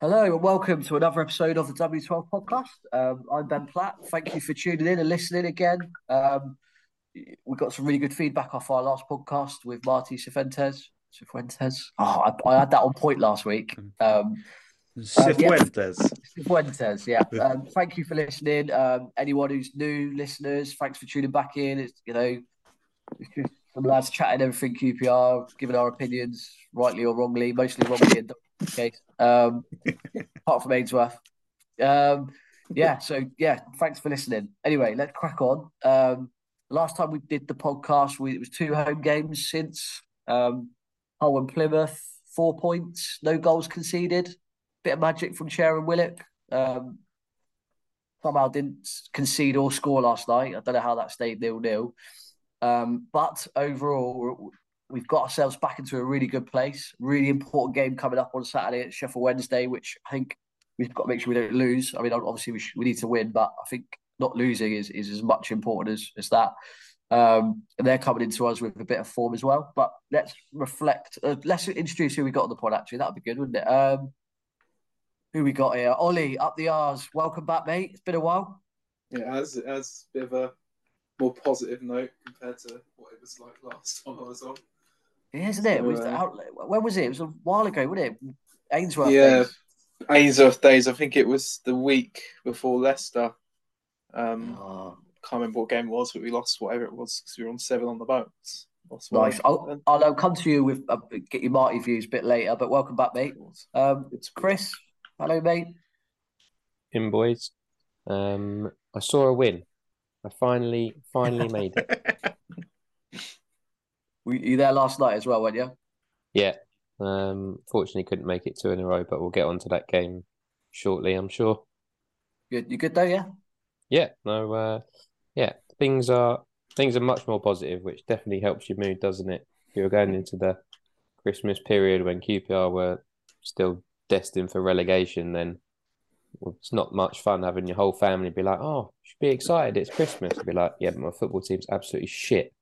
Hello and welcome to another episode of the W12 podcast. Um, I'm Ben Platt. Thank you for tuning in and listening again. Um, we got some really good feedback off our last podcast with Marti Cifuentes. Cifuentes. Oh, I, I had that on point last week. Um, Cifuentes. Cifuentes, yeah. Um, thank you for listening. Um, anyone who's new listeners, thanks for tuning back in. It's you know, it's just some lads chatting everything QPR, giving our opinions, rightly or wrongly, mostly wrongly case. Um, apart from Ainsworth. Um, yeah, so yeah, thanks for listening. Anyway, let's crack on. Um, last time we did the podcast, we, it was two home games since um, Hull and Plymouth, four points, no goals conceded. Bit of magic from Chair and Willock. Um, somehow didn't concede or score last night. I don't know how that stayed nil nil. Um, but overall, we've got ourselves back into a really good place. Really important game coming up on Saturday at Sheffield Wednesday, which I think we've got to make sure we don't lose. I mean, obviously we, sh- we need to win, but I think not losing is, is as much important as, as that. Um, and they're coming into us with a bit of form as well. But let's reflect. Uh, let's introduce who we got on the pod. Actually, that'd be good, wouldn't it? Um, who we got here? Ollie up the R's. Welcome back, mate. It's been a while. Yeah, as as a bit of a more positive note compared to what it was like last time I was on. Yeah, isn't it? it was So, uh, when was it? It was a while ago, wasn't it? Ainsworth. Yeah, days. Ainsworth days. I think it was the week before Leicester. Um, Oh, can't remember what game it was, but we lost whatever it was because we were on seven on the boats. Lost nice. I'll, I'll, I'll come to you with uh, get your Marti views a bit later, but welcome back, mate. Um, it's Chris. Hello, mate. in boys. Um, I saw a win. I finally, finally made it. Were you there last night as well, weren't you? Yeah. Um, fortunately, couldn't make it two in a row, but we'll get on to that game shortly, I'm sure. Good. You good though? Yeah. Yeah. No. Uh, yeah. Things are things are much more positive, which definitely helps your mood, doesn't it? You're going into the Christmas period when QPR were still destined for relegation, then well, it's not much fun having your whole family be like, "Oh, you should be excited! It's Christmas." Be like, "Yeah, but my football team's absolutely shit."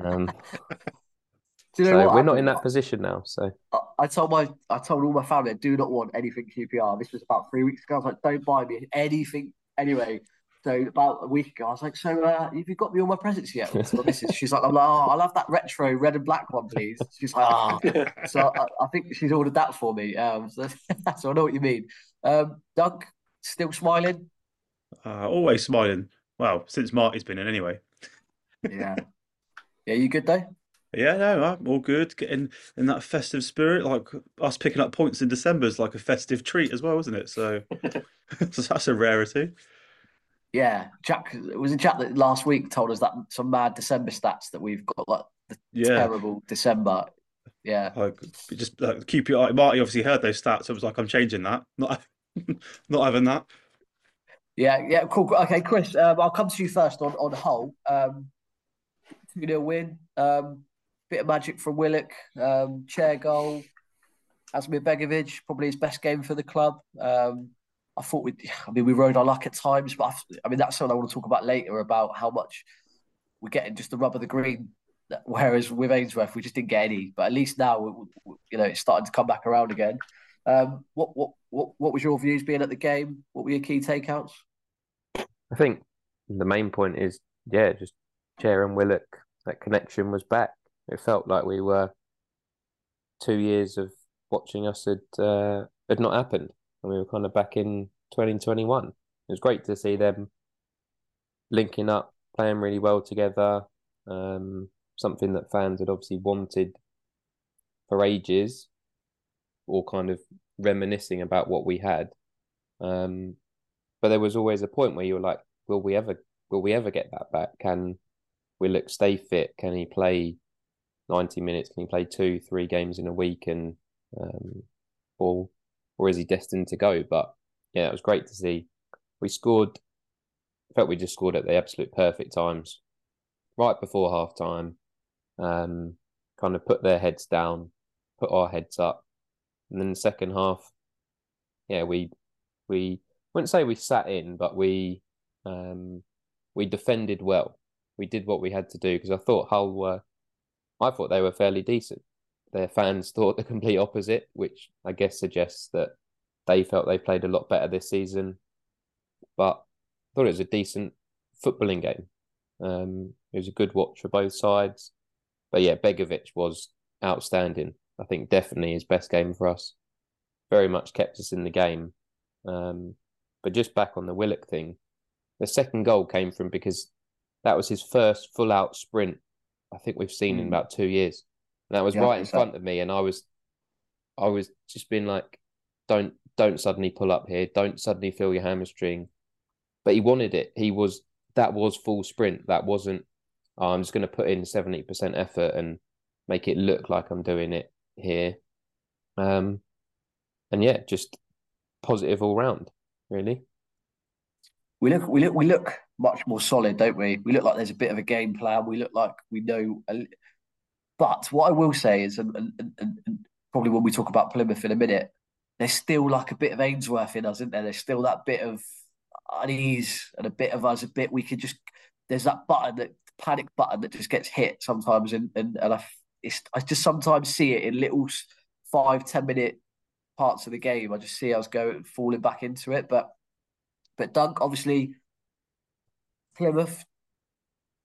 Um, Do you so know what? we're not in that position now. So I, I told my I told all my family I do not want anything QPR. This was about three weeks ago. I was like, don't buy me anything anyway. So about a week ago, I was like, so uh, have you got me all my presents yet? So this is, she's like, I'm like, oh, I'll have that retro red and black one, please. She's like, ah. So I, I think she's ordered that for me. Um, so, so I know what you mean. Um, Doug, still smiling? Uh, always smiling. Well, since Marti's been in anyway. Yeah. Yeah, you good though? Yeah, no, I'm all good. Getting in that festive spirit, like us picking up points in December is like a festive treat as well, isn't it? So, so that's a rarity. Yeah, Jack. It was a Jack that last week told us that some mad December stats that we've got, like the Yeah. terrible December. Yeah, Like just like QPR. Marti obviously heard those stats. So it was like, I'm changing that. Not, not having that. yeah, yeah. Cool. Okay, Chris. Um, I'll come to you first on on Hull. Um, two 0 win. Um, bit of magic from Willock. Um, Chair goal. Asmir Begovic, probably his best game for the club. Um, I thought we, I mean, we rode our luck at times, but I, I mean, that's something I want to talk about later about how much we're getting just the rub of the green. Whereas with Ainsworth, we just didn't get any. But at least now, we, we, you know, it's starting to come back around again. Um, what, what, what, what was your views being at the game? What were your key takeouts? I think the main point is, yeah, just Chair and Willock, that connection was back. It felt like we were two years of watching us had uh, had not happened, and we were kind of back in 2021. It was great to see them linking up, playing really well together. Um, something that fans had obviously wanted for ages, or kind of reminiscing about what we had. Um, but there was always a point where you were like, "Will we ever? Will we ever get that back? Can Willock stay fit? Can he play 90 minutes? Can he play two, three games in a week? And um, or or is he destined to go? But yeah, it was great to see. We scored. Felt we just scored at the absolute perfect times, right before half time. Um, kind of put their heads down, put our heads up, and then the second half, yeah, we we wouldn't say we sat in, but we um, we defended well. We did what we had to do because I thought Hull were, I thought they were fairly decent their fans thought the complete opposite, which I guess suggests that they felt they played a lot better this season. But I thought it was a decent footballing game. Um, it was a good watch for both sides. But yeah, Begovic was outstanding. I think definitely his best game for us. Very much kept us in the game. Um, but just back on the Willock thing, the second goal came from because that was his first full out sprint I think we've seen mm. in hmm. about two years. And that was yeah, right in front of me, and I was, I was just being like, "Don't, don't suddenly pull up here. Don't suddenly feel your hamstring." But he wanted it. He was that was full sprint. That wasn't. Oh, I'm just going to put in seventy percent effort and make it look like I'm doing it here. Um, and yeah, just positive all round, really. We look, we look, we look much more solid, don't we? We look like there's a bit of a game plan. We look like we know a, but what I will say is, and, and, and, probably when we talk about Plymouth in a minute, there's still like a bit of Ainsworth in us, isn't there? There's still that bit of unease and a bit of us, a bit we could just. There's that button, that panic button that just gets hit sometimes, and and, and I, I just sometimes see it in little five ten minute parts of the game. I just see us go falling back into it, but but Doug obviously Plymouth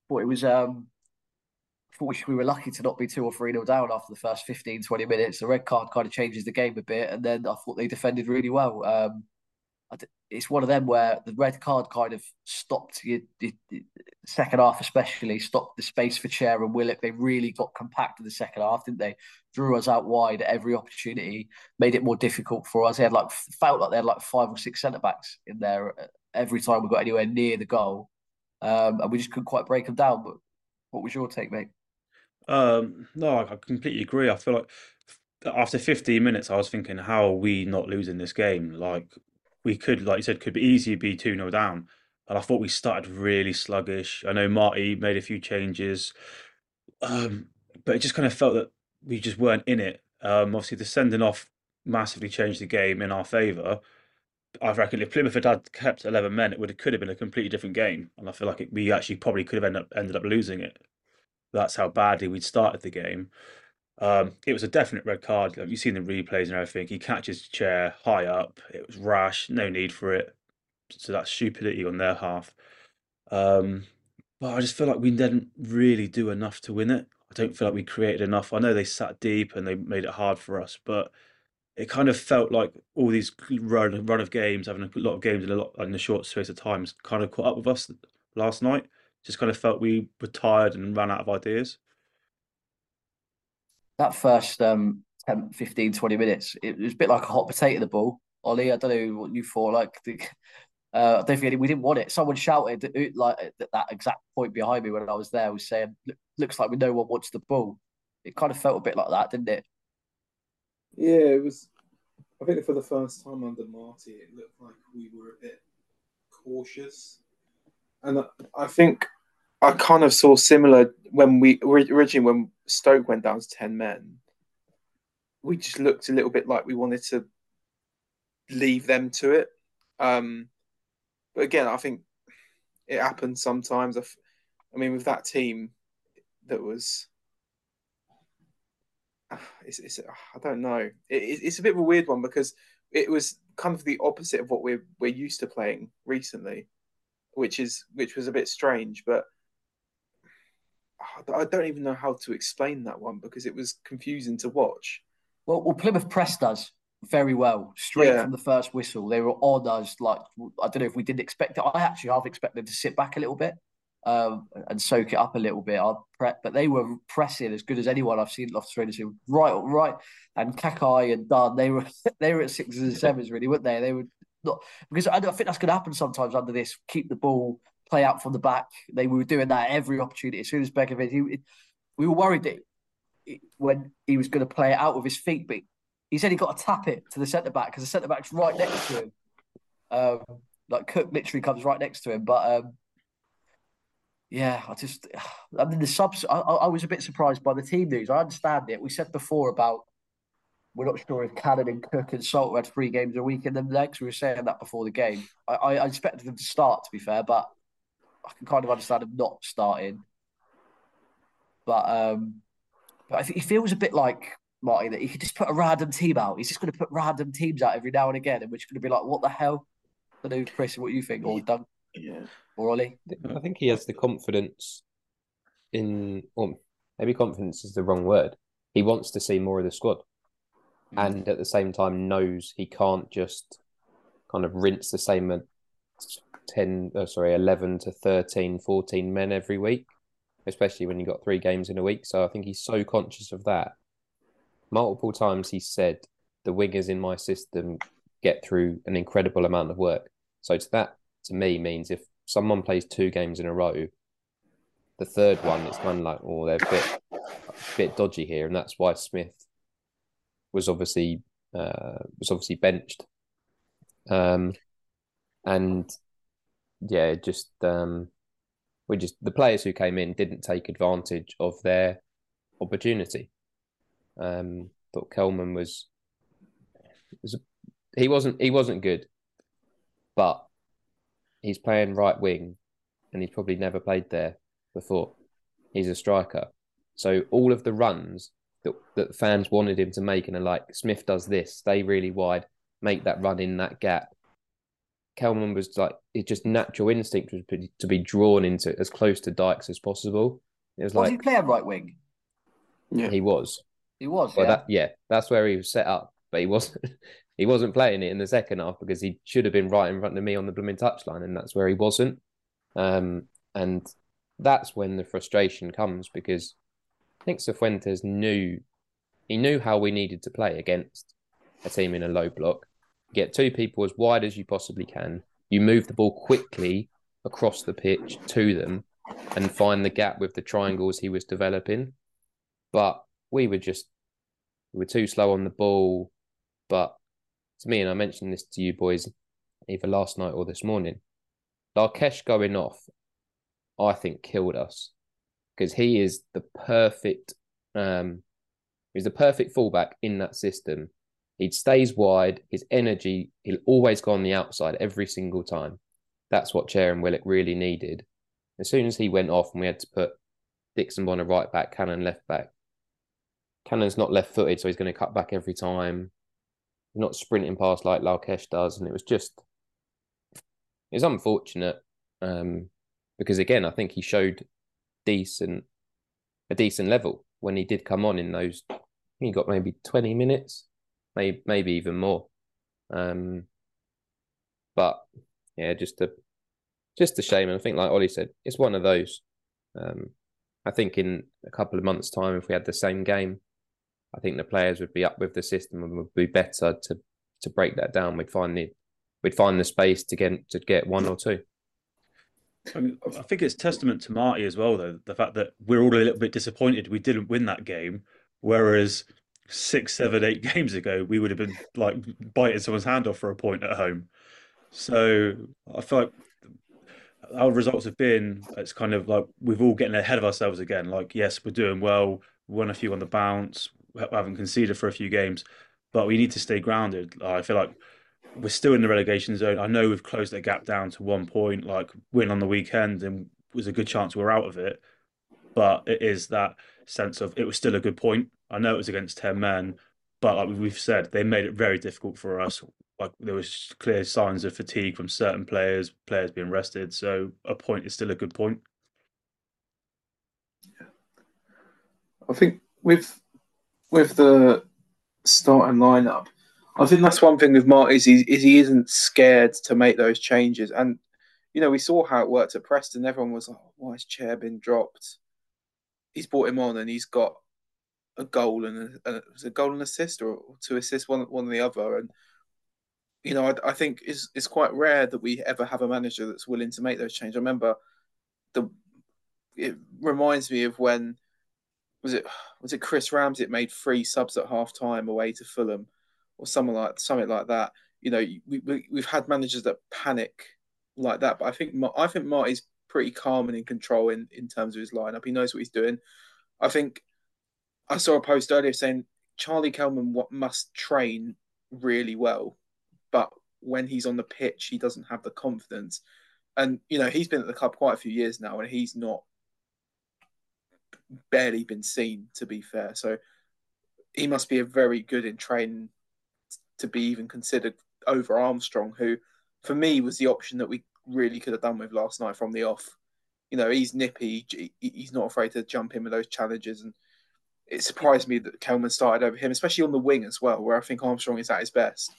but it was um thought we were lucky to not be two or three nil down after the first 15, 20 minutes. The red card kind of changes the game a bit, and then I thought they defended really well. Um, it's one of them where the red card kind of stopped you, the second half, especially stopped the space for Chair and Willock. They really got compact in the second half, didn't they? Drew us out wide at every opportunity, made it more difficult for us. They had like felt like they had like five or six centre backs in there uh, every time we got anywhere near the goal, um, and we just couldn't quite break them down. But what was your take, mate? Um, no, I completely agree. I feel like after 15 minutes, I was thinking, how are we not losing this game? Like, we could, like you said, could be easily be 2 0 down. And I thought we started really sluggish. I know Marti made a few changes, um, but it just kind of felt that we just weren't in it. Um, obviously, the sending off massively changed the game in our favour. I reckon if Plymouth had kept 11 men, it would have, could have been a completely different game. And I feel like it, we actually probably could have ended up, ended up losing it. That's how badly we'd started the game. Um, it was a definite red card. You've seen the replays and everything. He catches Chair high up. It was rash. No need for it. So that's stupidity on their half. Um, but I just feel like we didn't really do enough to win it. I don't feel like we created enough. I know they sat deep and they made it hard for us, but it kind of felt like all these run run of games, having a lot of games in a lot in a short space of time, kind of caught up with us last night just kind of felt we were tired and ran out of ideas. That first um, 10, 15, 20 minutes, it was a bit like a hot potato, the ball. Ollie, I don't know what you thought. Like, uh, I don't think we didn't want it. Someone shouted uh, like at that exact point behind me when I was there was saying, "Looks like we no one wants the ball." It kind of felt a bit like that, didn't it? Yeah, it was. I think for the first time under Marti, it looked like we were a bit cautious, and I think I kind of saw similar when we originally when Stoke went down to ten men. we just looked a little bit like we wanted to leave them to it. Um, but again, I think it happens sometimes. I, f- I mean, with that team that was, it's, it's I don't know. It, it's a bit of a weird one because it was kind of the opposite of what we're we're used to playing recently, which is which was a bit strange. But I don't even know how to explain that one because it was confusing to watch. Well, well Plymouth pressed us very well straight Yeah. from the first whistle. They were on us like I don't know if we didn't expect it. I actually half expected to sit back a little bit um, and soak it up a little bit. I'd prep, but they were pressing as good as anyone I've seen Loftus do. Right, right, and Kakay and Dunne, they were they were at sixes and sevens really, weren't they? They were not because I, I think that's going to happen sometimes under this. Keep the ball, play out from the back. They were doing that every opportunity. As soon as Begovic, he, we were worried that it- when he was going to play it out with his feet, but he said he got to tap it to the centre back because the centre back's right next to him. Um, like Cook literally comes right next to him, but um, yeah, I just, I mean, the subs. I, I I was a bit surprised by the team news. I understand it. We said before about we're not sure if Cannon and Cook and Salt had three games a week in them legs. We were saying that before the game. I, I, I expected them to start, to be fair, but I can kind of understand them not starting. But um, but I think he feels a bit like Marti that he could just put a random team out. He's just going to put random teams out every now and again, and we're just going to be like, what the hell? I don't know, Chris, what you think, or Doug, Yeah. Or Ollie. I think he has the confidence in, or maybe confidence is the wrong word. He wants to see more of the squad, and at the same time knows he can't just kind of rinse the same uh, 10, uh, sorry, 11 to 13, 14 men every week, especially when you've got three games in a week. So I think he's so conscious of that. Multiple times he said, the wingers in my system get through an incredible amount of work. So to that, to me, means if someone plays two games in a row, the third one it's kind of like, oh, they're a bit, a bit dodgy here, and that's why Smyth was obviously uh, was obviously benched. Um, and yeah, just um, we just the players who came in didn't take advantage of their opportunity. Um, thought Kelman was was he wasn't he wasn't good, but he's playing right wing, and he's probably never played there before. He's a striker, so all of the runs that that fans wanted him to make, and are like Smyth does this, stay really wide, make that run in that gap. Kelman was like it just natural instinct was to- to be drawn into as close to Dykes as possible. It was Was like he playing right wing? Yeah. he was. He was, Well, yeah. that yeah, that's where he was set up, but he wasn't. he wasn't playing it in the second half because he should have been right in front of me on the blooming touchline, and that's where he wasn't. Um, and that's when the frustration comes because I think Cifuentes knew he knew how we needed to play against a team in a low block. Get two people as wide as you possibly can. You move the ball quickly across the pitch to them and find the gap with the triangles he was developing. But we were just we were too slow on the ball. But to me, and I mentioned this to you boys either last night or this morning, Larkeche going off, I think killed us because he is the perfect um he's the perfect fullback in that system. He stays wide, his energy, he'll always go on the outside every single time. That's what Chair and Willock really needed. As soon as he went off and we had to put Dixon on Bonner right back, Cannon left back. Cannon's not left footed, so he's going to cut back every time. Not sprinting past like Larkeche does. And it was just, it was unfortunate um, because, again, I think he showed decent, a decent level when he did come on in those. He got maybe 20 minutes, maybe, maybe even more. Um, but yeah, just a, just a shame. And I think, like Ollie said, it's one of those. Um, I think in a couple of months' time, if we had the same game, I think the players would be up with the system and would be better to to break that down. We'd find the we'd find the space to get to get one or two. I, mean, I think it's testament to Marti as well, though, the fact that we're all a little bit disappointed we didn't win that game, whereas six, seven, eight games ago we would have been like biting someone's hand off for a point at home. So I feel like our results have been it's kind of like we've all getting ahead of ourselves again. Like, yes, we're doing well, won a few on the bounce, haven't conceded for a few games, but we need to stay grounded. I feel like we're still in the relegation zone. I know we've closed that gap down to one point, like win on the weekend, and was a good chance we are out of it. But it is that sense of it was still a good point. I know it was against ten men, but like we've said, they made it very difficult for us. Like there was clear signs of fatigue from certain players, players being rested. So a point is still a good point. I think with with the starting lineup, I think that's one thing with Mark is he, is he isn't scared to make those changes. And you know, we saw how it worked at Preston. Everyone was like, oh, "Why has Chair been dropped?" He's brought him on, and he's got a goal and a, a, goal and assist, or, or two assists, one one or the other. And you know, I, I think it's it's quite rare that we ever have a manager that's willing to make those changes. I remember the it reminds me of when was it was it Chris Ramsey that made three subs at half time away to Fulham or something like something like that. You know, we, we we've had managers that panic like that, but I think I think Marti's pretty calm and in control in, in terms of his lineup. He knows what he's doing. I think I saw a post earlier saying Charlie Kelman must train really well, but when he's on the pitch, he doesn't have the confidence. And you know, he's been at the club quite a few years now, and he's not barely been seen. To be fair, so he must be a very good in training to be even considered over Armstrong, who for me was the option that we really could have done with last night from the off. You know, he's nippy. He's not afraid to jump in with those challenges, and it surprised me that Kelman started over him, especially on the wing as well, where I think Armstrong is at his best.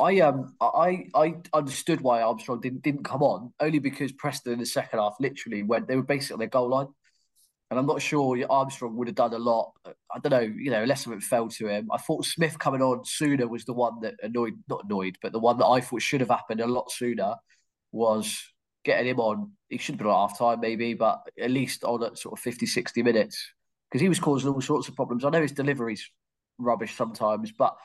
I um I I understood why Armstrong didn't didn't come on only because Preston in the second half literally went they were basically on their goal line, and I'm not sure Armstrong would have done a lot. I don't know, you know, unless something fell to him. I thought Smyth coming on sooner was the one that annoyed, not annoyed, but the one that I thought should have happened a lot sooner was getting him on. He should have been on half time maybe, but at least on at sort of 50, 60 minutes because he was causing all sorts of problems. I know his delivery's rubbish sometimes, but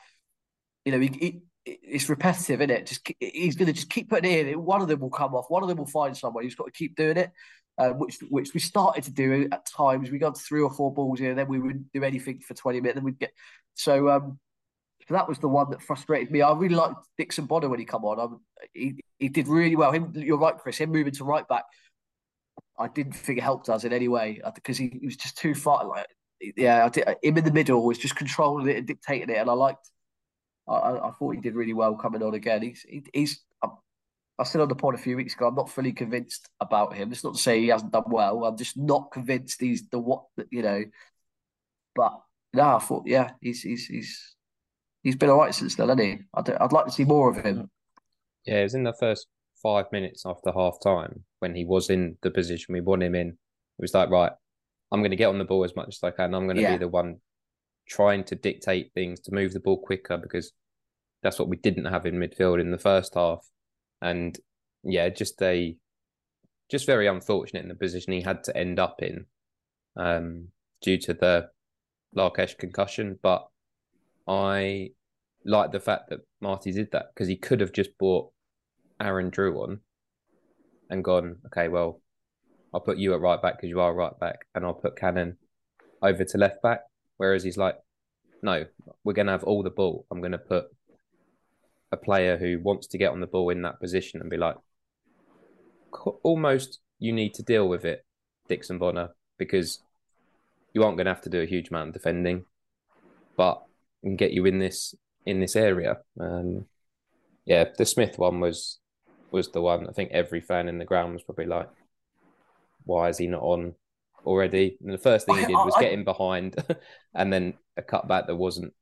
you know, he it's repetitive, isn't it? Just he's going to just keep putting it in. One of them will come off. One of them will find someone. He's got to keep doing it uh, which which we started to do at times. We got three or four balls in, and then we wouldn't do anything for twenty minutes. Then we'd get so. Um, so that was the one that frustrated me. I really liked Dixon Bonner when he come on. Um, he he did really well. Him, you're right, Chris. Him moving to right back, I didn't think it helped us in any way because he, he was just too far. Like, yeah, I did, him in the middle was just controlling it and dictating it, and I liked. I, I thought he did really well coming on again. He's he, he's I said on the pod a few weeks ago, I'm not fully convinced about him. It's not to say he hasn't done well. I'm just not convinced he's the what you know. But no, I thought yeah, he's he's he's he's been all right since then, hasn't he? I'd, I'd like to see more of him. Yeah, it was in the first five minutes after half time when he was in the position we want him in. It was like right, I'm going to get on the ball as much as I can. I'm going to yeah. be the one trying to dictate things to move the ball quicker because that's what we didn't have in midfield in the first half and yeah, just a just very unfortunate in the position he had to end up in um, due to the Larkeche concussion. But I like the fact that Marti did that because he could have just brought Aaron Drewe on and gone, okay, well, I'll put you at right back because you are right back, and I'll put Cannon over to left back. Whereas he's like, no, we're going to have all the ball. I'm going to put a player who wants to get on the ball in that position and be like, almost you need to deal with it, Dixon Bonner, because you aren't going to have to do a huge amount of defending, but can get you in this in this area. Um, yeah, the Smyth one was was the one. I think every fan in the ground was probably like, "Why is he not on already?" And the first thing he did was I, I, get in behind, and then a cutback that wasn't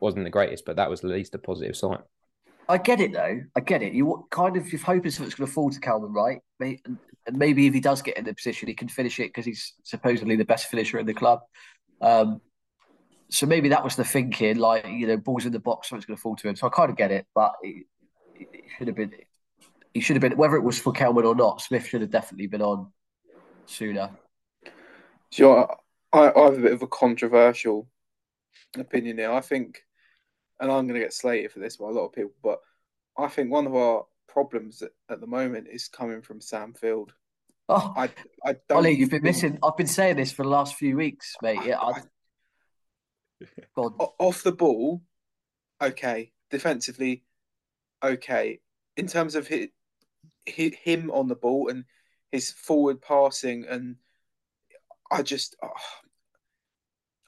wasn't the greatest, but that was at least a positive sign. I get it though. I get it. You kind of you're hoping something's going to fall to Kelman, right? And maybe if he does get in the position, he can finish it because he's supposedly the best finisher in the club. Um, so maybe that was the thinking, like you know, balls in the box, something's going to fall to him. So I kind of get it, but it, it should have been. He should have been, whether it was for Kelman or not. Smyth should have definitely been on sooner. So I, I have a bit of a controversial opinion here. I think and I'm going to get slated for this by a lot of people, but I think one of our problems at, at the moment is coming from Sam Field. Oh, I, I don't Ollie, you've been think... missing. I've been saying this for the last few weeks, mate. Yeah, I, God, O- off the ball, okay. Defensively, okay. In terms of hi hi him on the ball and his forward passing, and I just, oh,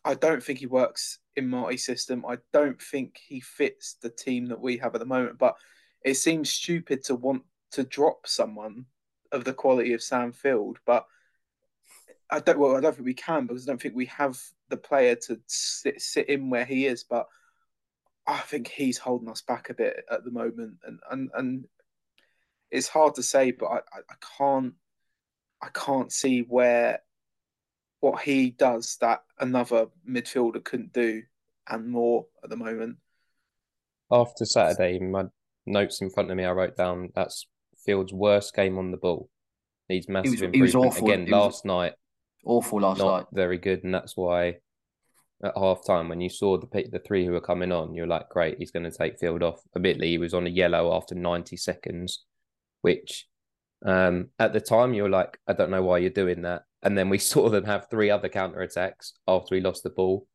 I don't think he works in Marti's system. I don't think he fits the team that we have at the moment. But it seems stupid to want to drop someone of the quality of Sam Field, but I don't. Well, I don't think we can because I don't think we have the player to sit, sit in where he is. But I think he's holding us back a bit at the moment, and and and it's hard to say, but I, I, I can't I can't see where what he does that another midfielder couldn't do and more at the moment. After Saturday, my notes in front of me, I wrote down that's Field's worst game on the ball. Needs massive was- improvement. was awful. Again, He was last night, awful last not night. very good, and that's why at half time when you saw the the three who were coming on, you're like, great, he's going to take Field off. Admittedly, he was on a yellow after 90 seconds, which um, at the time you're like, I don't know why you're doing that. And then we saw them have three other counter attacks after we lost the ball,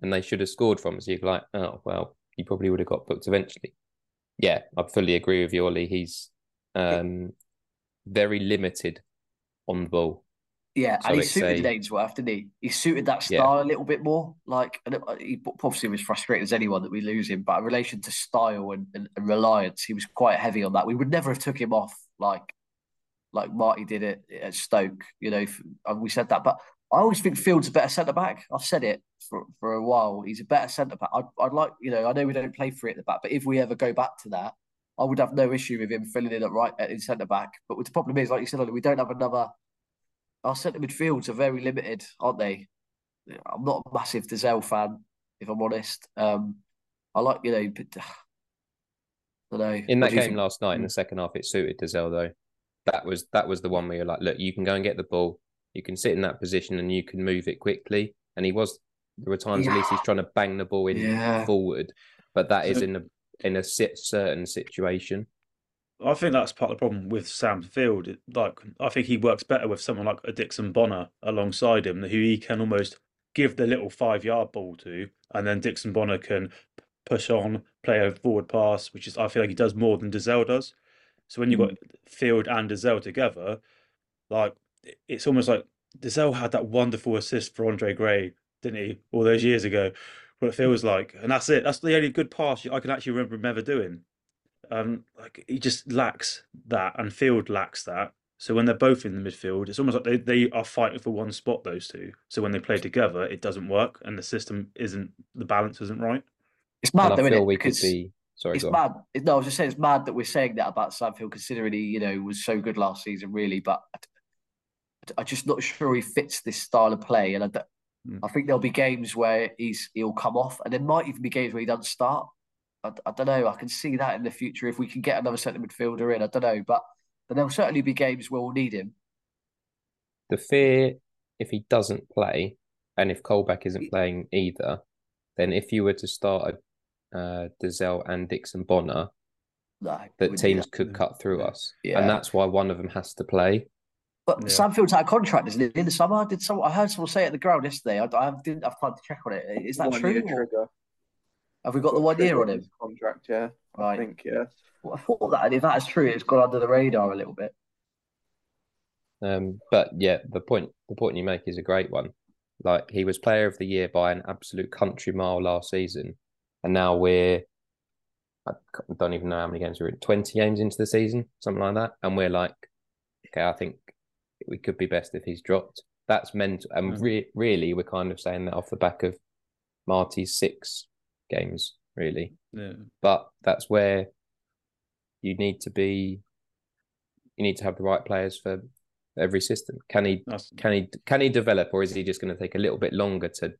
and they should have scored from us. You're like, oh well, he probably would have got booked eventually. Yeah, I fully agree with you, Ollie. He's um, very limited on the ball. Yeah, So and he suited a- Ainsworth, didn't he? He suited that Yeah. style a little bit more. Like, he obviously was frustrated as anyone that we lose him, but in relation to style and, and, and reliance, he was quite heavy on that. We would never have took him off like like Marti did it at Stoke. You know, and we said that, but I always think Field's a better centre back. I've said it for, for a while. He's a better centre back. I'd, I'd like, you know, I know we don't play three at the back, but if we ever go back to that, I would have no issue with him filling in at right in centre back. But the problem is, like you said, we don't have another. Our centre midfields are very limited, aren't they? I'm not a massive Dozzell fan, if I'm honest. Um, I like, you know, but, I don't know. In that game think? last night, in the second half, it suited Dozzell though. That was that was the one where you're like, look, you can go and get the ball, you can sit in that position, and you can move it quickly. And he was there were times at least he's trying to bang the ball in Yeah. forward, but that is So- in a in a certain situation. I think that's part of the problem with Sam Field. Like, I think he works better with someone like a Dixon Bonner alongside him, who he can almost give the little five yard ball to, and then Dixon Bonner can push on, play a forward pass, which is I feel like he does more than Dozzell does. So when you've got Field and Dozzell together, like it's almost like Dozzell had that wonderful assist for Andre Gray, didn't he, all those years ago? What it feels like, and that's it. That's the only good pass I can actually remember him ever doing. Um, like he just lacks that, and Field lacks that. So when they're both in the midfield, it's almost like they, they are fighting for one spot. Those two. So when they play together, it doesn't work, and the system isn't the balance isn't right. It's mad, and though, I isn't feel it? we could Because be sorry, it's on. mad. No, I was just saying it's mad that we're saying that about Sam Field, considering he, you know, was so good last season, really. But I'm just not sure he fits this style of play, and I, don't- Mm. I think there'll be games where he's he'll come off, and there might even be games where he doesn't start. I, I don't know. I can see that in the future if we can get another centre midfielder in. I don't know, but but there'll certainly be games where we'll need him. The fear if he doesn't play, and if Colback isn't playing either, then if you were to start a uh, Dozzell and Dixon Bonner, No, that teams that. could cut through us, Yeah. and that's why one of them has to play. But Yeah. Sam Field's out of contract, isn't it? In the summer, did someone? I heard someone say it at the ground yesterday. I, I didn't have time to check on it. Is that One true? year have we got the one year on him? Contract, yeah. I Right. think, yeah. Well, I thought that if that's true, it's gone under the radar a little bit. Um, but yeah, the point the point you make is a great one. Like he was player of the year by an absolute country mile last season, and now we're I don't even know how many games we're in. Twenty games into the season, something like that, and we're like, okay, I think we could be best if he's dropped. That's mental, and Mm. re- really, we're kind of saying that off the back of Marti's six games, really. Yeah. But that's where you need to be. You need to have the right players for every system. Can he can he can he develop, or is he just going to take a little bit longer to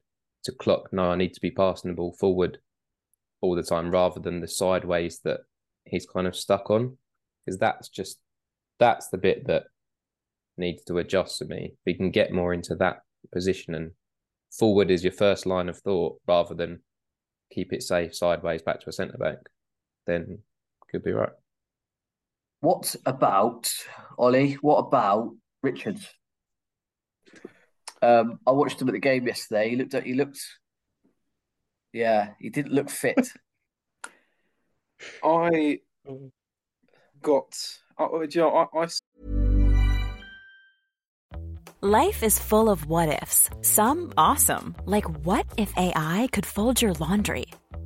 to clock? No, I need to be passing the ball forward all the time, rather than the sideways that he's kind of stuck on. Because that's just that's the bit that needs to adjust for me. If we can get more into that position and forward is your first line of thought, rather than keep it safe sideways back to a centre back, then could be right. What about Ollie? What about Richards? Um, I watched him at the game yesterday. He looked. He looked. Yeah, he didn't look fit. I got. Uh, do you know, I, I Life is full of what ifs. Some awesome, like what if AI could fold your laundry?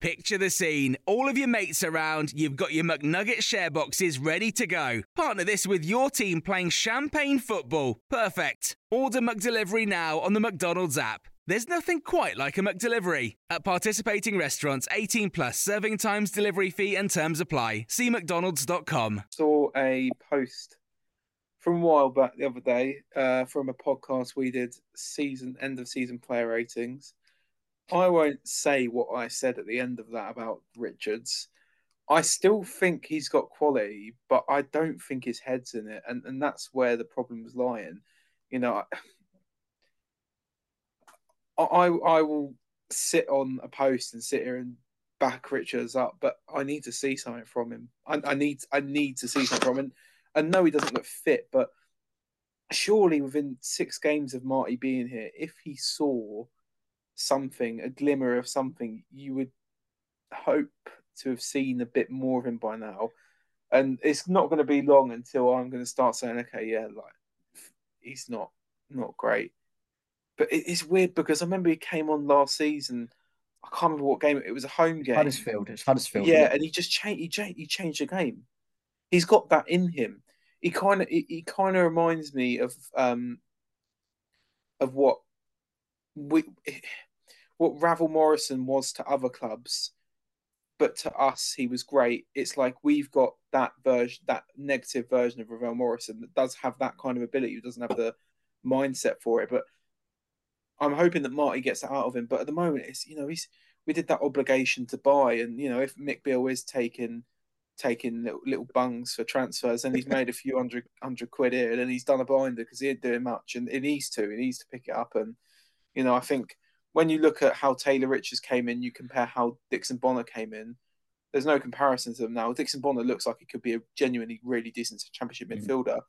Picture the scene. All of your mates around, you've got your McNugget share boxes ready to go. Partner this with your team playing champagne football. Perfect. Order McDelivery now on the McDonald's app. There's nothing quite like a McDelivery. At participating restaurants, 18 plus serving times, delivery fee, and terms apply. See McDonald's.com. saw a post from a while back the other day uh, from a podcast we did season end of season player ratings. I won't say what I said at the end of that about Richards. I still think he's got quality, but I don't think his head's in it, and, and that's where the problem's lying. You know, I, I I will sit on a post and sit here and back Richards up, but I need to see something from him. I, I need I need to see something from him. And know he doesn't look fit, but surely within six games of Marti being here, if he saw something, a glimmer of something, you would hope to have seen a bit more of him by now. And it's not going to be long until I'm going to start saying, okay, yeah, like he's not not great. But it, it's weird because I remember he came on last season. I can't remember what game it was. A home game. Huddersfield. It's Huddersfield. Yeah, and he just changed. He, changed, he changed the game. He's got that in him. He kind of. He, he kind of reminds me of um of what we what Ravel Morrison was to other clubs, but to us he was great. It's like we've got that version, that negative version of Ravel Morrison that does have that kind of ability, who doesn't have the mindset for it. But I'm hoping that Marti gets that out of him. But at the moment, it's you know he's we did that obligation to buy, and you know if Mick Beale is taking taking little, little bungs for transfers, and he's made a few hundred hundred quid here, and then he's done a binder because he ain't doing much, and he needs to, he needs to pick it up, and you know I think when you look at how Taylor Richards came in, you compare how Dixon Bonner came in. There's no comparison to them now. Dixon Bonner looks like he could be a genuinely really decent championship Mm. midfielder.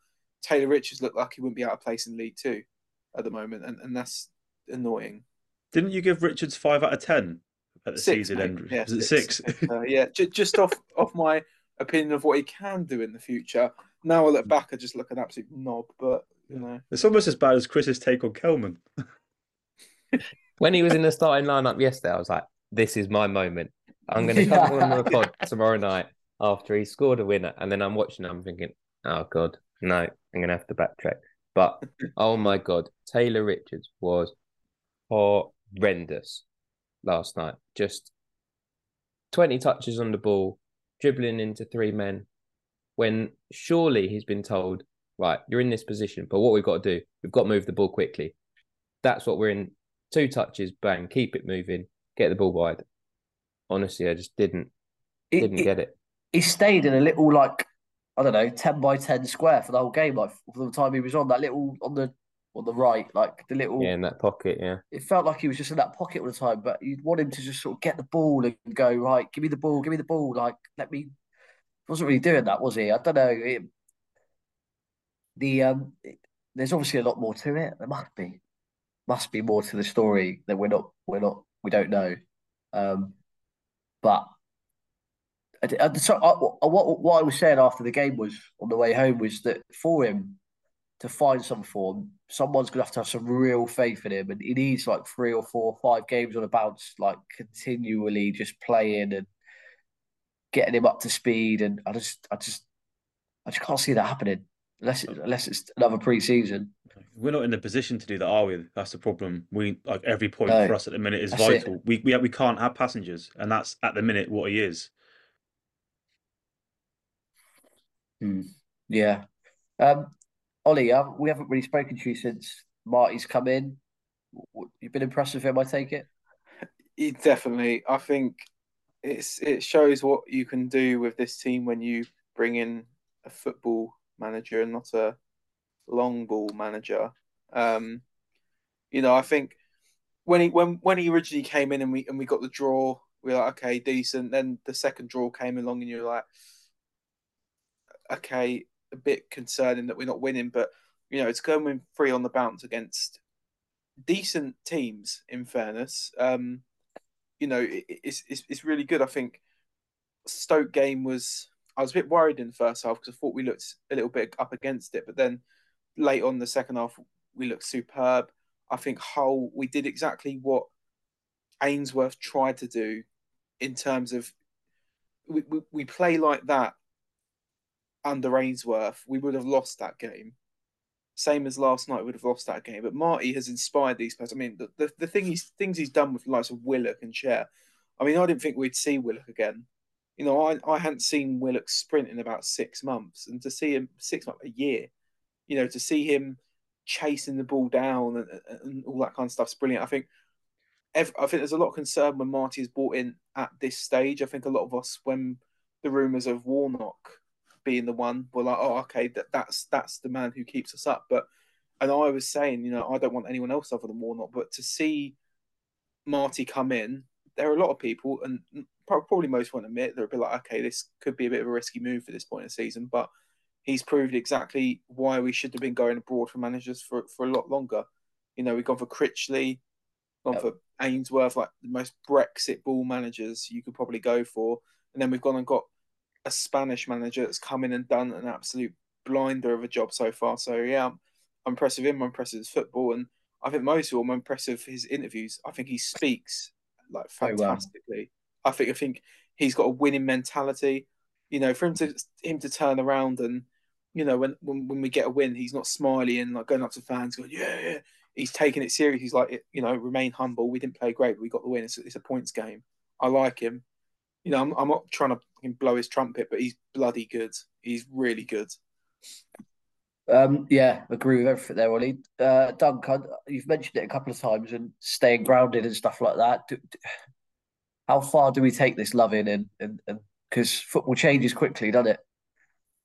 Taylor Richards looked like he wouldn't be out of place in League Two at the moment, and, and that's annoying. Didn't you give Richards five out of ten at the Six, season mate. end? Yeah, Was it six? Uh, yeah, j- just off off my opinion of what he can do in the future. Now I look back, I just look an absolute knob. But you know, It's almost as bad as Chris's take on Kelman. When he was in the starting lineup yesterday, I was like, "This is my moment. I'm going to come on the pod tomorrow night after he scored a winner." And then I'm watching. I'm thinking, "Oh God, no! I'm going to have to backtrack." But oh my God, Taylor Richards was horrendous last night. Just 20 touches on the ball, dribbling into three men. When surely he's been told, right, you're in this position, but what we've got to do, we've got to move the ball quickly. That's what we're in. Two touches, bang, keep it moving, get the ball wide. Honestly, I just didn't It- didn't it- get it. He stayed in a little like I don't know, ten by ten square for the whole game. Like for the time he was on that little on the on the right, like the little. Yeah, in that pocket, yeah. It felt like he was just in that pocket all the time, but you'd want him to just sort of get the ball and go right. Give me the ball. Give me the ball. Like let me. Wasn't really doing that, was he? I don't know. It, the um, it- there's obviously a lot more to it. There must be, must be more to the story that we're not, we're not, we don't know. Um, but I, I- so I, what what I was saying after the game was on the way home was that for him to find some form, someone's gonna have to have some real faith in him, and he needs like three or four, or five games on a bounce, like continually just playing and getting him up to speed. And I just, I just, I just can't see that happening unless it, unless it's another pre-season. We're not in the position to do that, are we? That's the problem. We like every point No, for us at the minute is that's it. vital. We, we we can't have passengers, and that's at the minute what he is. Hmm. Yeah. Um, Ollie, uh, we haven't really spoken to you since Marti's come in. You've been impressed with him, I take it. he definitely. I think it's it shows what you can do with this team when you bring in a football manager and not a long ball manager. Um, you know, I think when he when when he originally came in and we and we got the draw, we were like, okay, decent. Then the second draw came along, and you're like, okay, a bit concerning that we're not winning. But you know, it's going three on the bounce against decent teams. In fairness, um, you know, it, it's, it's it's really good. I think Stoke game was. I was a bit worried in the first half because I thought we looked a little bit up against it, but then late on the second half we looked superb. I think Hull we did exactly what Ainsworth tried to do in terms of we, we, we play like that under Ainsworth, we would have lost that game. Same as last night, we would have lost that game. But Marti has inspired these players. I mean, the, the, the thing he's things he's done with the likes of Willock and Chair. I mean, I didn't think we'd see Willock again. You know, I, I hadn't seen Willock sprint in about six months, and to see him six months a year, you know, to see him chasing the ball down and, and all that kind of stuff's brilliant. I think I think there's a lot of concern when Marti is brought in at this stage. I think a lot of us, when the rumours of Warnock being the one, were like, "Oh, okay, that that's that's the man who keeps us up." But and I was saying, you know, I don't want anyone else other than Warnock. But to see Marti come in, there are a lot of people, and probably most won't admit they'll be like, "Okay, this could be a bit of a risky move for this point in the season," but he's proved exactly why we should have been going abroad for managers for, for a lot longer. You know, we've gone for Critchley, gone yep. for Ainsworth, like the most Brexit ball managers you could probably go for. And then we've gone and got a Spanish manager that's come in and done an absolute blinder of a job so far. So yeah, I'm, I'm impressed with him. I'm impressed with his football, and I think most of all, I'm impressed with his interviews. I think he speaks like um, fantastically. I think I think he's got a winning mentality. You know, for him to him to turn around and you know, when, when when we get a win, he's not smiley and like going up to fans going, yeah, yeah. He's taking it serious. He's like, you know, remain humble. We didn't play great, but we got the win. It's, it's a points game. I like him. You know, I'm, I'm not trying to blow his trumpet, but he's bloody good. He's really good. Um, yeah, agree with everything there, Ollie. Uh, Duncan, you've mentioned it a couple of times and staying grounded and stuff like that. Do, do, how far do we take this loving and and because football changes quickly, doesn't it?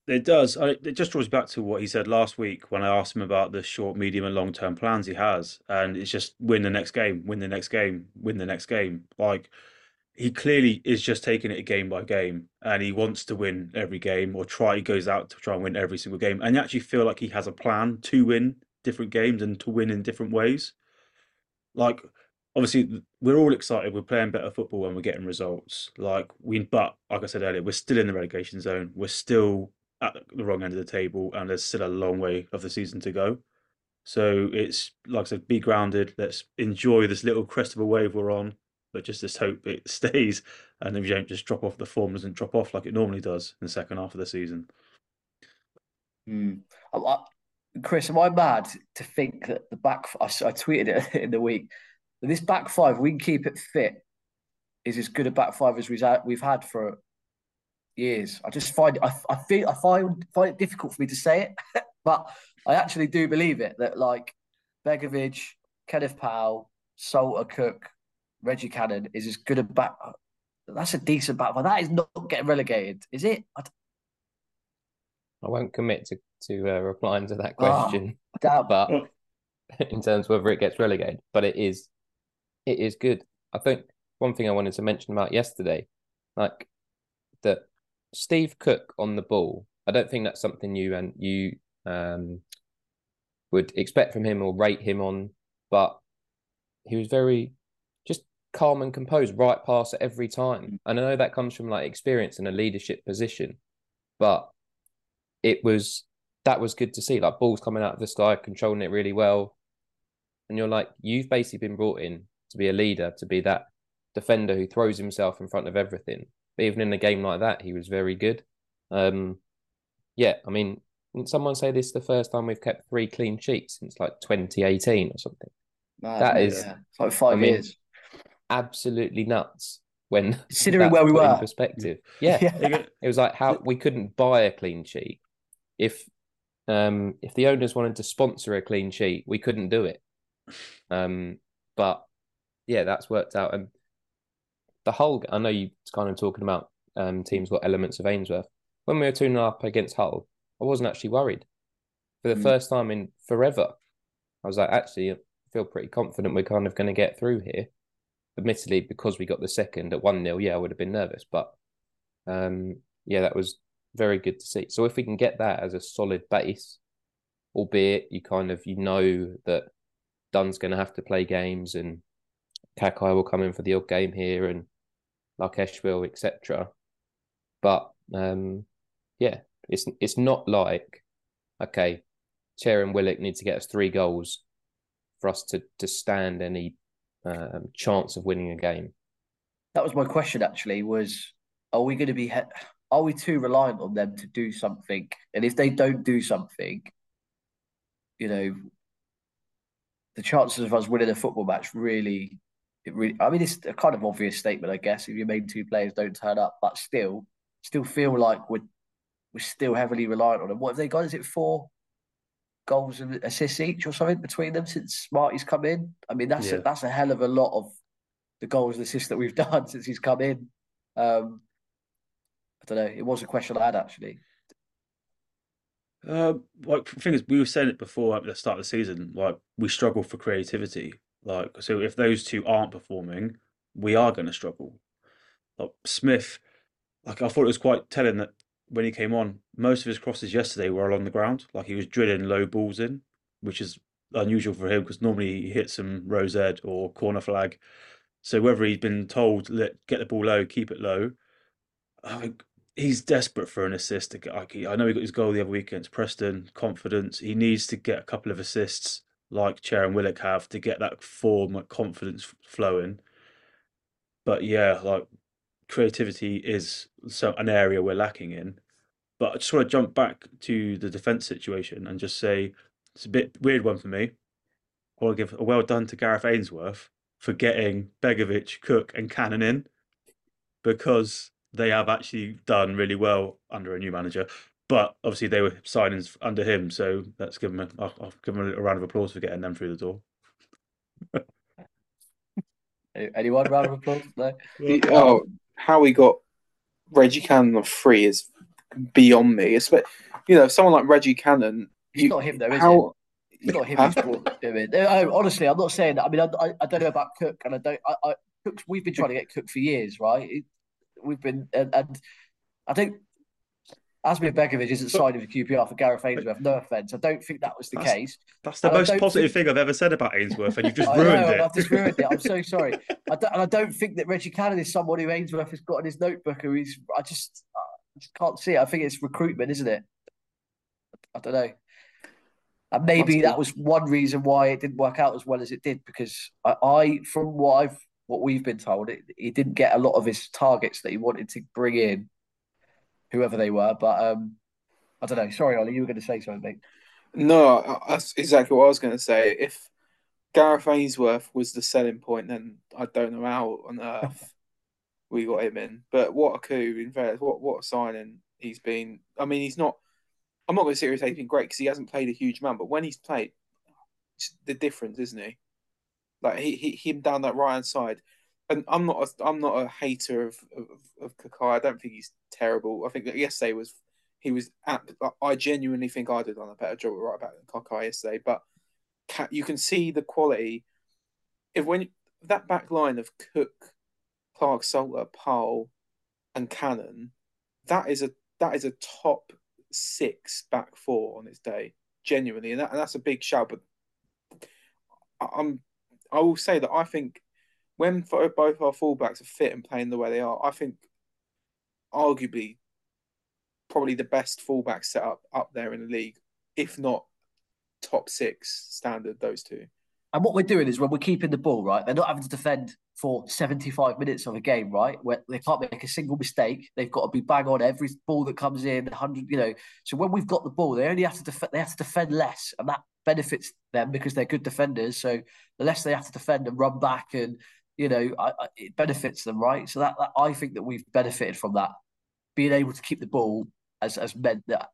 It does. I, it just draws back to what he said last week when I asked him about the short, medium, and long term plans he has, and it's just win the next game, win the next game, win the next game. Like he clearly is just taking it game by game, and he wants to win every game or try. He goes out to try and win every single game, and you actually feel like he has a plan to win different games and to win in different ways. Like obviously we're all excited. We're playing better football when we're getting results. Like we, but like I said earlier, we're still in the relegation zone. We're still at the wrong end of the table, and there's still a long way of the season to go. So it's like I said, be grounded. Let's enjoy this little crest of a wave we're on, but just just hope it stays, and if you don't just drop off, the form doesn't drop off like it normally does in the second half of the season. Mm. Chris, am I mad to think that the back? I, I tweeted it in the week. This back five, we can keep it fit, is as good a back five as we've had, for years. I just find I, I feel I find find it difficult for me to say it, but I actually do believe it that like Begovic, Kenneth Paal, Salter, Cook, Reggie Cannon is as good a back. That's a decent back, but that is not getting relegated, is it? I, I won't commit to to uh, replying to that ah, question, oh, but in terms of whether it gets relegated, but it is, it is good. I think one thing I wanted to mention about yesterday, like that Steve Cook on the ball. I don't think that's something you and you um, would expect from him or rate him on, but he was very just calm and composed, right pass every time. And I know that comes from like experience in a leadership position, but it was that was good to see. Like balls coming out of the sky, controlling it really well. And you're like, you've basically been brought in to be a leader, to be that defender who throws himself in front of everything. But even in a game like that, he was very good. Um, yeah, I mean, someone say this is the first time we've kept three clean sheets since like 2018 or something. that is yeah. like five I years. Mean, absolutely nuts. When considering where we were, in perspective, yeah. yeah. it was like how we couldn't buy a clean sheet if um, if the owners wanted to sponsor a clean sheet, we couldn't do it. Um, but yeah, that's worked out. And the whole. I know you kind of talking about um, teams got elements of Ainsworth. When we were 2 0 up against Hull, I wasn't actually worried. For the Mm. first time in forever, I was like, actually, I feel pretty confident we're kind of going to get through here. Admittedly, because we got the second at 1 0, yeah, I would have been nervous. But um, yeah, that was very good to see. So if we can get that as a solid base, albeit you kind of you know that Dunne's going to have to play games and Kakay will come in for the odd game here and Larkeche will, etc. But um, yeah, it's it's not like okay, Chair and Willock need to get us three goals for us to to stand any um, chance of winning a game. That was my question. Actually, was are we going to be he- are we too reliant on them to do something? And if they don't do something, you know, the chances of us winning a football match really, it really. I mean, it's a kind of obvious statement, I guess, if your main two players don't turn up, but still, still feel like we're we're still heavily reliant on them. What have they got? Is it four goals and assists each or something between them since Smarty's come in? I mean, that's Yeah. a, that's a hell of a lot of the goals and assists that we've done since he's come in. Um, I don't know. It was a question I had actually. Uh, like the thing is, we were saying it before at the start of the season. Like we struggle for creativity. Like so, if those two aren't performing, we are going to struggle. Like Smyth, like I thought it was quite telling that when he came on, most of his crosses yesterday were along the ground. Like he was drilling low balls in, which is unusual for him because normally he hits some rose ed or corner flag. So whether he's been told let get the ball low, keep it low, I he's desperate for an assist. I know he got his goal the other week against Preston. Confidence. He needs to get a couple of assists like Chair and Willock have to get that form, like confidence flowing. But yeah, like creativity is so an area we're lacking in. But I just want to jump back to the defence situation and just say it's a bit weird one for me. I want to give a well done to Gareth Ainsworth for getting Begovic, Cook, and Cannon in because they have actually done really well under a new manager. But obviously, they were signings under him, so let's give him a, I'll, I'll give him a round of applause for getting them through the door. Anyone round of applause? No. The- oh, how we got Reggie Cannon on free is beyond me. It's, you know, someone like Reggie Cannon. It's not him though, is how, It's not him Huh? who's brought him honestly, I'm not saying that. I mean, I, I, I don't know about Cook, and I don't. I, I Cook's, we've been trying to get Cook for years, right? It- we've been, and, and I don't. Asmir Begovic isn't signing for QPR for Gareth Ainsworth. No offense, I don't think that was the That's- case. That's the And most positive think- thing I've ever said about Ainsworth, and you've just ruined know, it. I've just ruined it. I'm so sorry. I don't, and I don't think that Reggie Cannon is someone who Ainsworth has got in his notebook. Who he's, I just, I just can't see it. I think it's recruitment, isn't it? I don't know. And maybe that was one reason why it didn't work out as well as it did because I, I from what I've what we've been told, it, he didn't get a lot of his targets that he wanted to bring in, whoever they were. But um, I don't know. Sorry, Ollie, you were going to say something. No, that's exactly what I was going to say. If Gareth Ainsworth was the selling point, then I don't know how on earth we got him in. But what a coup! In fairness, what what a signing he's been. I mean, he's not. I'm not going to sit here and say he's been great because he hasn't played a huge amount. But when he's played, it's the difference, isn't he? Like he, he him down that right hand side. And I'm not a, I'm not a hater of of, of Kakay. I don't think he's terrible. I think that yesterday was he was at. I genuinely think I'd have done a better job right back than Kakay yesterday. But you can see the quality. If when that back line of Cook, Clarke, Salter, Paal, and Cannon, that is a that is a top six back four on its day, genuinely, and, that, and that's a big shout. But I'm I will say that I think when both our fullbacks are fit and playing the way they are, I think arguably probably the best fullback setup up there in the league, if not top six standard. Those two. And what we're doing is when we're keeping the ball, right? They're not having to defend for 75 minutes of a game, right? Where they can't make a single mistake. They've got to be bang on every ball that comes in, 100, you know. So when we've got the ball, they only have to defend, they have to defend less. And that benefits them because they're good defenders. So the less they have to defend and run back and, you know, I, I, it benefits them, right? So that, that I think that we've benefited from that. Being able to keep the ball has, has meant that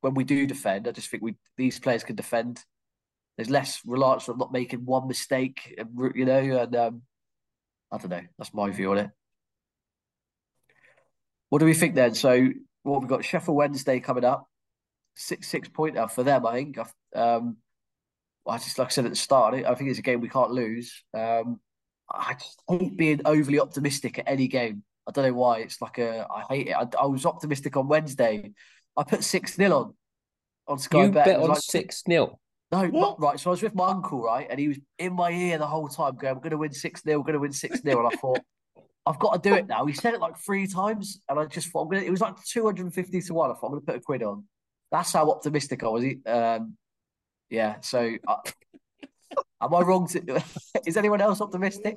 when we do defend, I just think we these players can defend there's less reliance on not making one mistake, and, you know, and um, I don't know. That's my view on it. What do we think then? So, what we've got Sheffield Wednesday coming up, six six pointer for them. I think. Um, I just like I said at the start, I think it's a game we can't lose. Um, I just hate being overly optimistic at any game. I don't know why. It's like a I hate it. I, I was optimistic on Wednesday. I put six 0 on on Sky You Bet. bet It was on like- six 0 no, not right. So I was with my uncle, right, and he was in my ear the whole time, going, "We're going to win six 0 We're going to win six 0 And I thought, I've got to do it now. He said it like three times, and I just thought, I'm gonna, it was like two hundred and fifty to one. I thought I'm going to put a quid on. That's how optimistic I was. Um, yeah. So, uh, am I wrong? To, is anyone else optimistic?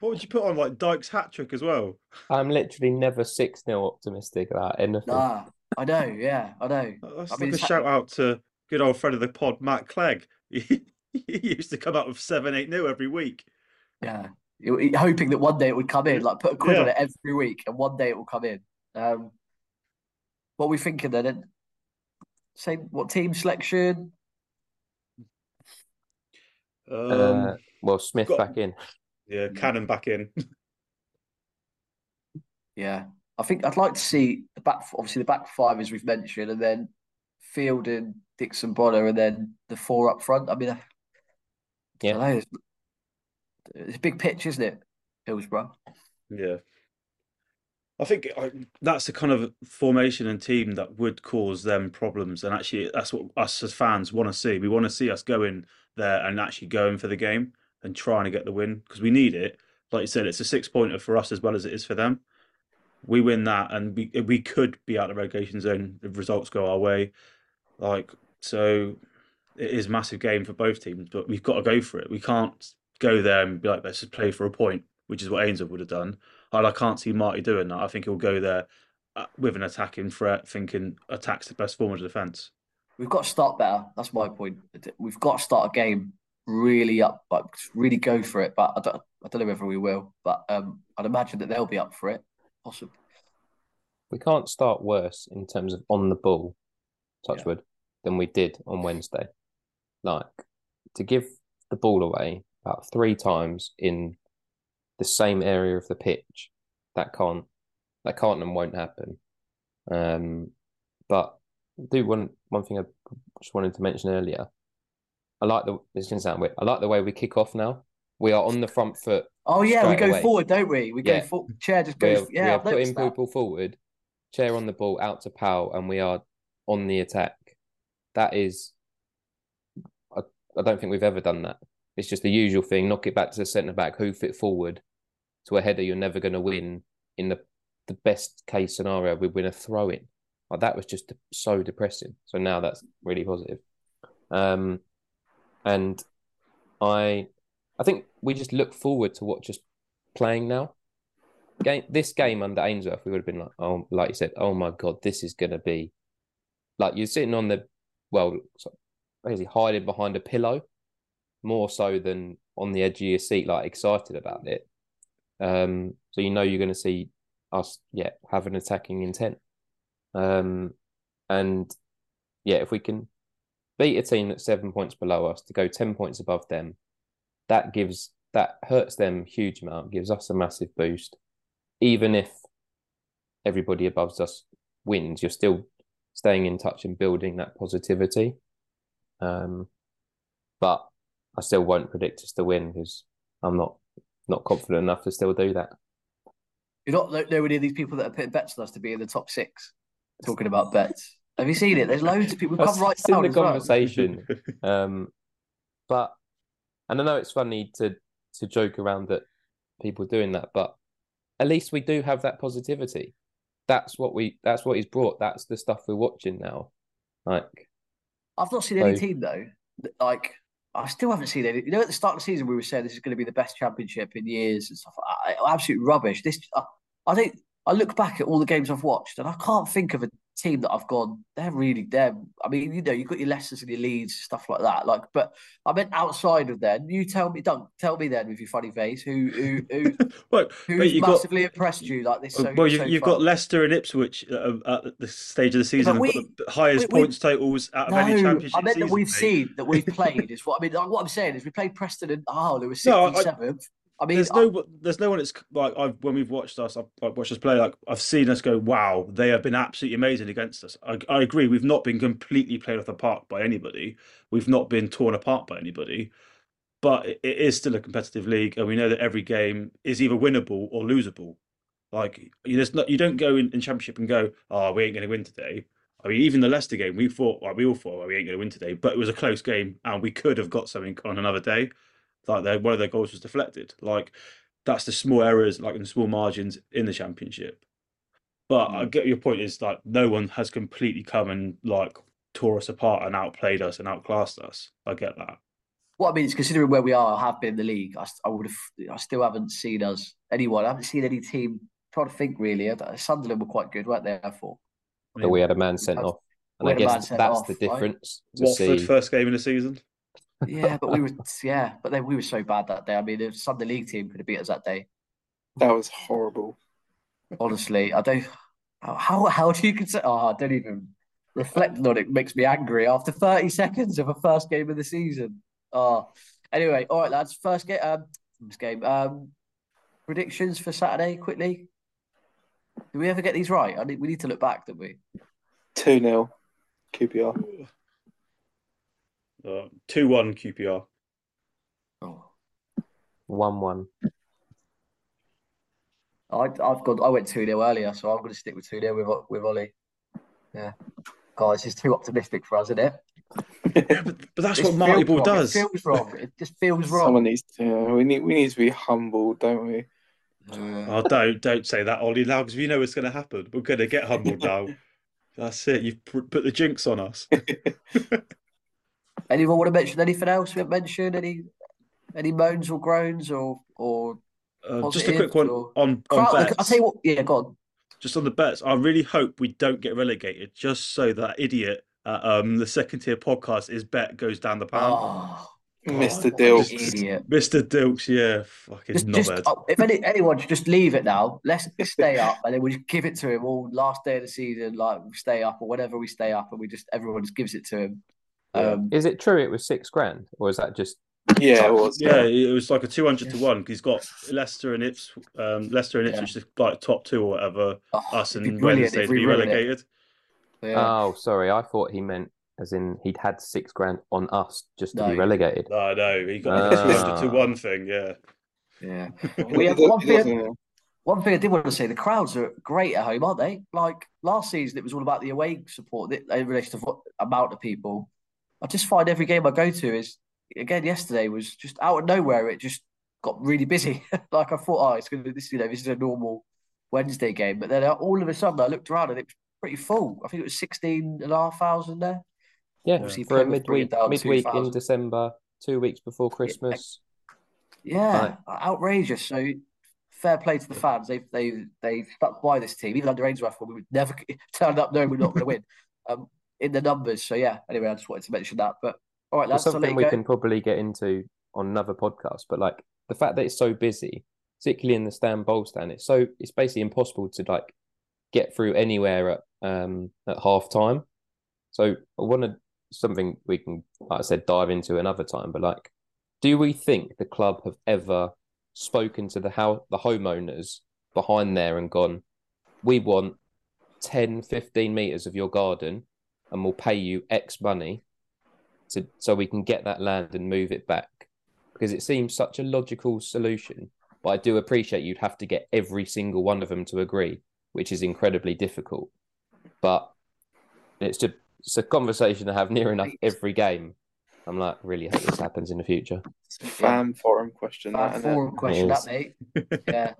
What would you put on like Dyke's hat trick as well? I'm literally never six 0 optimistic about anything. Nah, I know. Yeah, I know. That's I like mean, a it's shout out to good old friend of the pod, Matt Clegg. he used to come out with seven, eight new every week. Yeah, You- you- hoping that one day it would come in. Like put a quid on it every week, and one day it will come in. Um, what are we thinking then? Same. What team selection? Um, uh, well, Smyth got- back in. yeah, Cannon back in. Yeah, I think I'd like to see the back. Obviously, the back five as we've mentioned, and then Fielding, Dixon-Bonner, and then the four up front. I mean, I, Yeah. I know it's, it's a big pitch, isn't it, Hillsborough? Yeah. I think I, that's the kind of formation and team that would cause them problems. And actually, that's what us as fans want to see. We want to see us going there and actually going for the game and trying to get the win because we need it. Like you said, it's a six pointer for us as well as it is for them. We win that, and we we could be out of the relegation zone if results go our way. Like so, it is a massive game for both teams, but we've got to go for it. We can't go there and be like, let's just play for a point, which is what Ainsworth would have done. And I can't see Marti doing that. I think he'll go there uh, with an attacking threat, thinking attack's the best form of defence. We've got to start better. That's my point. We've got to start a game really up, like really go for it. But I don't, I don't know whether we will. But um, I'd imagine that they'll be up for it. Possibly. We can't start worse in terms of on the ball, touchwood, than we did on Wednesday. Like to give the ball away about three times in the same area of the pitch, that can't that can't and won't happen. Um, but do one one thing I just wanted to mention earlier. I like the this is sound weird. I like the way we kick off now. We are on the front foot. Oh yeah, we go away. forward, don't we? We Yeah. go for Chair just We're. Yeah, we're putting that. people forward, Chair on the ball, out to Paal, and we are on the attack. That is, I, I don't think we've ever done that. It's just the usual thing. Knock it back to the centre back, hoof it forward to a header. You're never going to win. In the the best case scenario, we win a throw in. Like that was just so depressing. So now that's really positive. Um, and I, I think we just look forward to what just playing now game this game under Ainsworth, we would have been like, oh, like you said, oh my god, this is gonna be like you're sitting on the well, basically hiding behind a pillow, more so than on the edge of your seat, like excited about it. Um, so you know you're gonna see us, yeah, have an attacking intent. Um, and yeah, if we can beat a team that's seven points below us to go ten points above them, that gives that hurts them huge amount, gives us a massive boost even if everybody above us wins, you're still staying in touch and building that positivity. Um, but I still won't predict us to win because I'm not not confident enough to still do that. You're not no- nowhere near these people that are putting bets on us to be in the top six. Talking about bets, have you seen it? There's loads of people who come right in the as well. conversation. um, but and I know it's funny to to joke around that people doing that, but at least we do have that positivity. That's what we. That's what he's brought. That's the stuff we're watching now. Like I've not seen any team though. Like I still haven't seen any. You know, at the start of the season, we were saying this is going to be the best championship in years and stuff. I- absolute rubbish. This, I, I think, I look back at all the games I've watched, and I can't think of a team that I've gone. They're really them. I mean, you know, you've got your Leicesters and your Leeds, stuff like that. Like, but I meant outside of then. You tell me, don't tell me then with your funny face who who who Well, who's you got massively impressed you like this. So, well, you, so you've far? got Leicester and Ipswich uh, at the stage of the season. got we- the highest we- we- points totals out of No, any championship I meant that season, we've mate. seen that we've played is what I mean. Like, what I'm saying is we played Preston and Hull, who were No, I- 67th, I mean, there's no there's no one. It's like I've when we've watched us, I've watched us play. Like I've seen us go, wow, they have been absolutely amazing against us. I, I agree. We've not been completely played off the park by anybody. We've not been torn apart by anybody. But it, it is still a competitive league, and we know that every game is either winnable or losable. Like there's not, you don't go in, in championship and go, oh, we ain't going to win today. I mean, even the Leicester game, we thought, like, we all thought, well, we ain't going to win today, but it was a close game, and we could have got something on another day like their one of their goals was deflected. Like that's the small errors, like in the small margins in the championship. But I mm. get your point is like no one has completely come and like tore us apart and outplayed us and outclassed us. I get that. What I mean is, considering where we are, have been in the league, I, I would have, I still haven't seen us anyone. I haven't seen any team. trying to think really. Sunderland were quite good, weren't they? Therefore, but we had a man sent off, and I guess that's off, the difference. Right? Watford see... first game in the season. Yeah, but we were yeah, but then we were so bad that day. I mean, if Sunday League team could have beat us that day. That was horrible. Honestly, I don't. How how do you consider? Oh, I don't even reflect on it makes me angry after thirty seconds of a first game of the season. Oh, anyway, all right, lads. First game. Um, this game. Um, predictions for Saturday quickly. Do we ever get these right? I need, we need to look back, don't we? Two 0 QPR. Uh, two one QPR. Oh. One one. I I've got I went two 0 earlier, so I'm going to stick with two 0 with with Ollie. Yeah, guys, it's too optimistic for us, isn't it? yeah, but, but, that's what Marti Ball does. It feels wrong. It just feels wrong. Someone needs to. Yeah, we need we need to be humble, don't we? Uh, oh, don't don't say that, Ollie. Now, because we know what's going to happen. We're going to get humbled now. That's it. You've put the jinx on us. Anyone want to mention anything else we haven't mentioned? Any any moans or groans or or uh, just a quick one or... on, on Crowd, bets. I'll tell you what. Yeah, go on. Just on the bets, I really hope we don't get relegated. Just so that idiot at um, the second tier podcast is bet goes down the pan. Oh, Mr. Dilks, idiot. Mr. Dilks, yeah, fucking just, just oh, if any, anyone just leave it now, let's stay up, and then we just give it to him all last day of the season, like we stay up or whenever we stay up, and we just everyone just gives it to him. Um, is it true it was six grand, or is that just? Yeah, it was. Yeah, it was like a two hundred to one. Because he's got Leicester and Ips, um, Leicester and Ipswich, yeah. like top two or whatever. Oh, us and Wednesday to be relegated. Yeah. Oh, sorry, I thought he meant as in he'd had six grand on us just to no. be relegated. No, no, he got uh, to one thing. Yeah, yeah. we have one thing. One thing I did want to say: the crowds are great at home, aren't they? Like last season, it was all about the away support in relation to what amount of people. I just find every game I go to is again yesterday was just out of nowhere. It just got really busy. like I thought, oh, it's going to this. You know, this is a normal Wednesday game, but then all of a sudden I looked around and it was pretty full. I think it was 16 and a half thousand there. Yeah, Obviously, for a midweek midweek in December, two weeks before Christmas. Yeah, right. outrageous. So fair play to the fans. They've they they've stuck by this team. Even under Ainsworth, we would never turn up knowing we're not going to win. Um, in the numbers. So yeah. Anyway, I just wanted to mention that. But all right, that's something we can probably get into on another podcast. But like the fact that it's so busy, particularly in the stand bowl stand, it's so it's basically impossible to like get through anywhere at um at half time. So I wanted something we can, like I said, dive into another time. But like, do we think the club have ever spoken to the how the homeowners behind there and gone, we want 10, 15 meters of your garden and we'll pay you X money to so we can get that land and move it back. Because it seems such a logical solution. But I do appreciate you'd have to get every single one of them to agree, which is incredibly difficult. But it's just it's a conversation I have near enough every game. I'm like, really hope this happens in the future. It's a fan forum question. Fan that, forum question, that mate. yeah.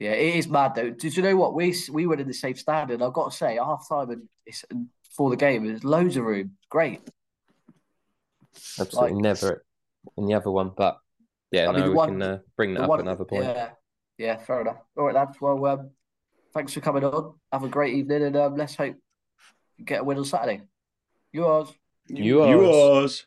Yeah, it is mad though. Did you know what we we went in the same stand and I've got to say, half time and it's for the game, there's loads of room. Great. Absolutely like, never in the other one, but yeah, I no, mean, we one, can uh, bring that up one, another point. Yeah, yeah, fair enough. All right, lads. Well, um, thanks for coming on. Have a great evening, and um, let's hope you get a win on Saturday. Yours. Yours. Yours.